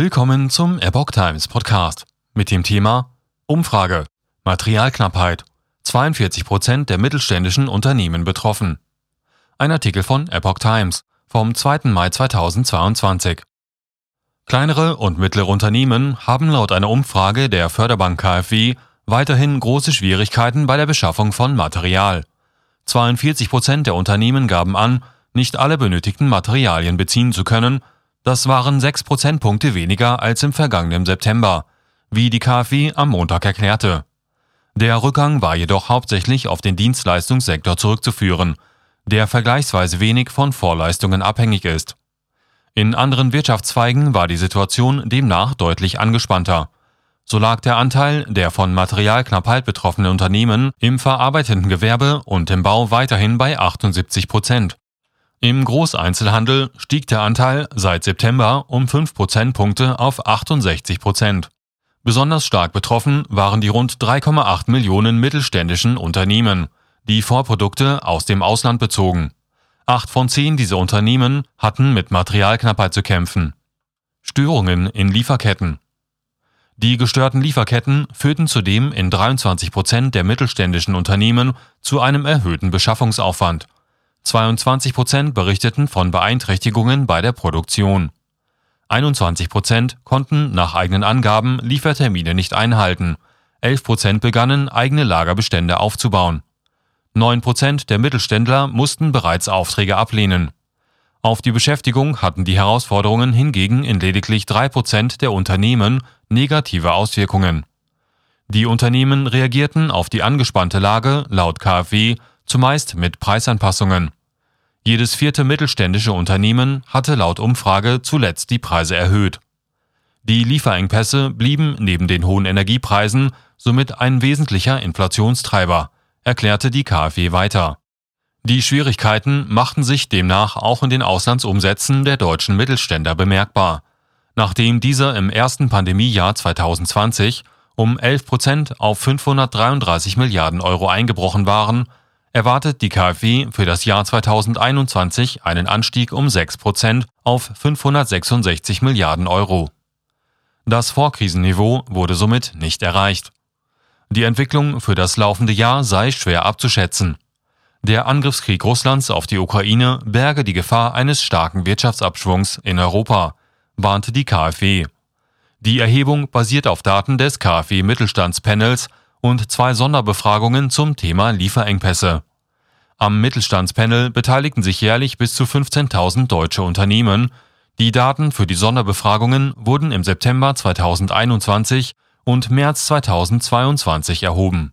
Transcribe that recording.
Willkommen zum Epoch Times Podcast mit dem Thema Umfrage Materialknappheit 42 Prozent der mittelständischen Unternehmen betroffen. Ein Artikel von Epoch Times vom 2. Mai 2022. Kleinere und mittlere Unternehmen haben laut einer Umfrage der Förderbank KfW weiterhin große Schwierigkeiten bei der Beschaffung von Material. 42 Prozent der Unternehmen gaben an, nicht alle benötigten Materialien beziehen zu können das waren sechs Prozentpunkte weniger als im vergangenen September, wie die KfW am Montag erklärte. Der Rückgang war jedoch hauptsächlich auf den Dienstleistungssektor zurückzuführen, der vergleichsweise wenig von Vorleistungen abhängig ist. In anderen Wirtschaftszweigen war die Situation demnach deutlich angespannter. So lag der Anteil der von Materialknappheit betroffenen Unternehmen im verarbeitenden Gewerbe und im Bau weiterhin bei 78 Prozent. Im Großeinzelhandel stieg der Anteil seit September um 5 Prozentpunkte auf 68 Prozent. Besonders stark betroffen waren die rund 3,8 Millionen mittelständischen Unternehmen, die Vorprodukte aus dem Ausland bezogen. Acht von zehn dieser Unternehmen hatten mit Materialknappheit zu kämpfen. Störungen in Lieferketten. Die gestörten Lieferketten führten zudem in 23 Prozent der mittelständischen Unternehmen zu einem erhöhten Beschaffungsaufwand 22 Prozent berichteten von Beeinträchtigungen bei der Produktion. 21 Prozent konnten nach eigenen Angaben Liefertermine nicht einhalten. 11 Prozent begannen, eigene Lagerbestände aufzubauen. 9 Prozent der Mittelständler mussten bereits Aufträge ablehnen. Auf die Beschäftigung hatten die Herausforderungen hingegen in lediglich 3 Prozent der Unternehmen negative Auswirkungen. Die Unternehmen reagierten auf die angespannte Lage laut KfW zumeist mit Preisanpassungen. Jedes vierte mittelständische Unternehmen hatte laut Umfrage zuletzt die Preise erhöht. Die Lieferengpässe blieben neben den hohen Energiepreisen somit ein wesentlicher Inflationstreiber, erklärte die KfW weiter. Die Schwierigkeiten machten sich demnach auch in den Auslandsumsätzen der deutschen Mittelständler bemerkbar. Nachdem diese im ersten Pandemiejahr 2020 um 11 Prozent auf 533 Milliarden Euro eingebrochen waren, erwartet die KfW für das Jahr 2021 einen Anstieg um 6 Prozent auf 566 Milliarden Euro. Das Vorkrisenniveau wurde somit nicht erreicht. Die Entwicklung für das laufende Jahr sei schwer abzuschätzen. Der Angriffskrieg Russlands auf die Ukraine berge die Gefahr eines starken Wirtschaftsabschwungs in Europa, warnte die KfW. Die Erhebung basiert auf Daten des KfW Mittelstandspanels und zwei Sonderbefragungen zum Thema Lieferengpässe. Am Mittelstandspanel beteiligten sich jährlich bis zu 15.000 deutsche Unternehmen. Die Daten für die Sonderbefragungen wurden im September 2021 und März 2022 erhoben